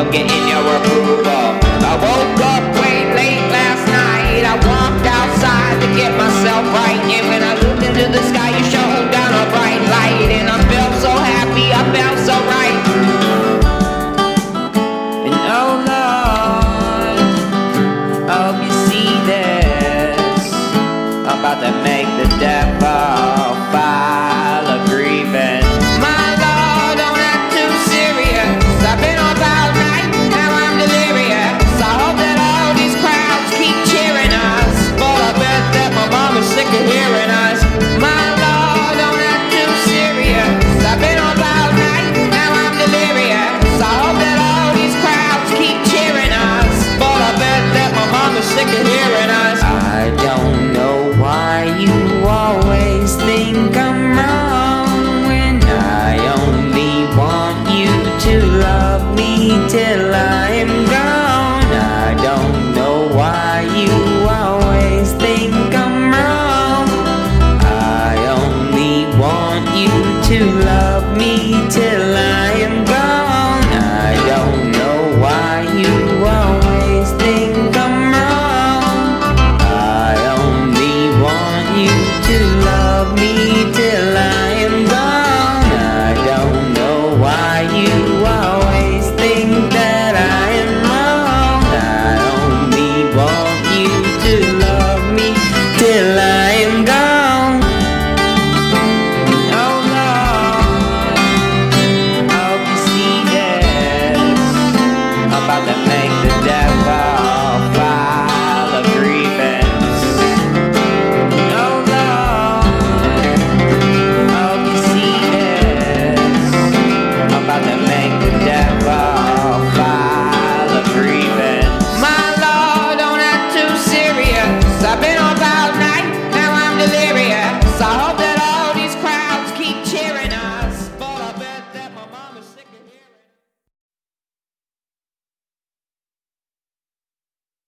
never getting your approval. I woke up way late last night. I walked outside to get myself right. And when I looked into the sky, you shone down a bright light. And I felt so happy, I felt so right. And oh Lord, I hope you see this. I'm about to make the devil fight.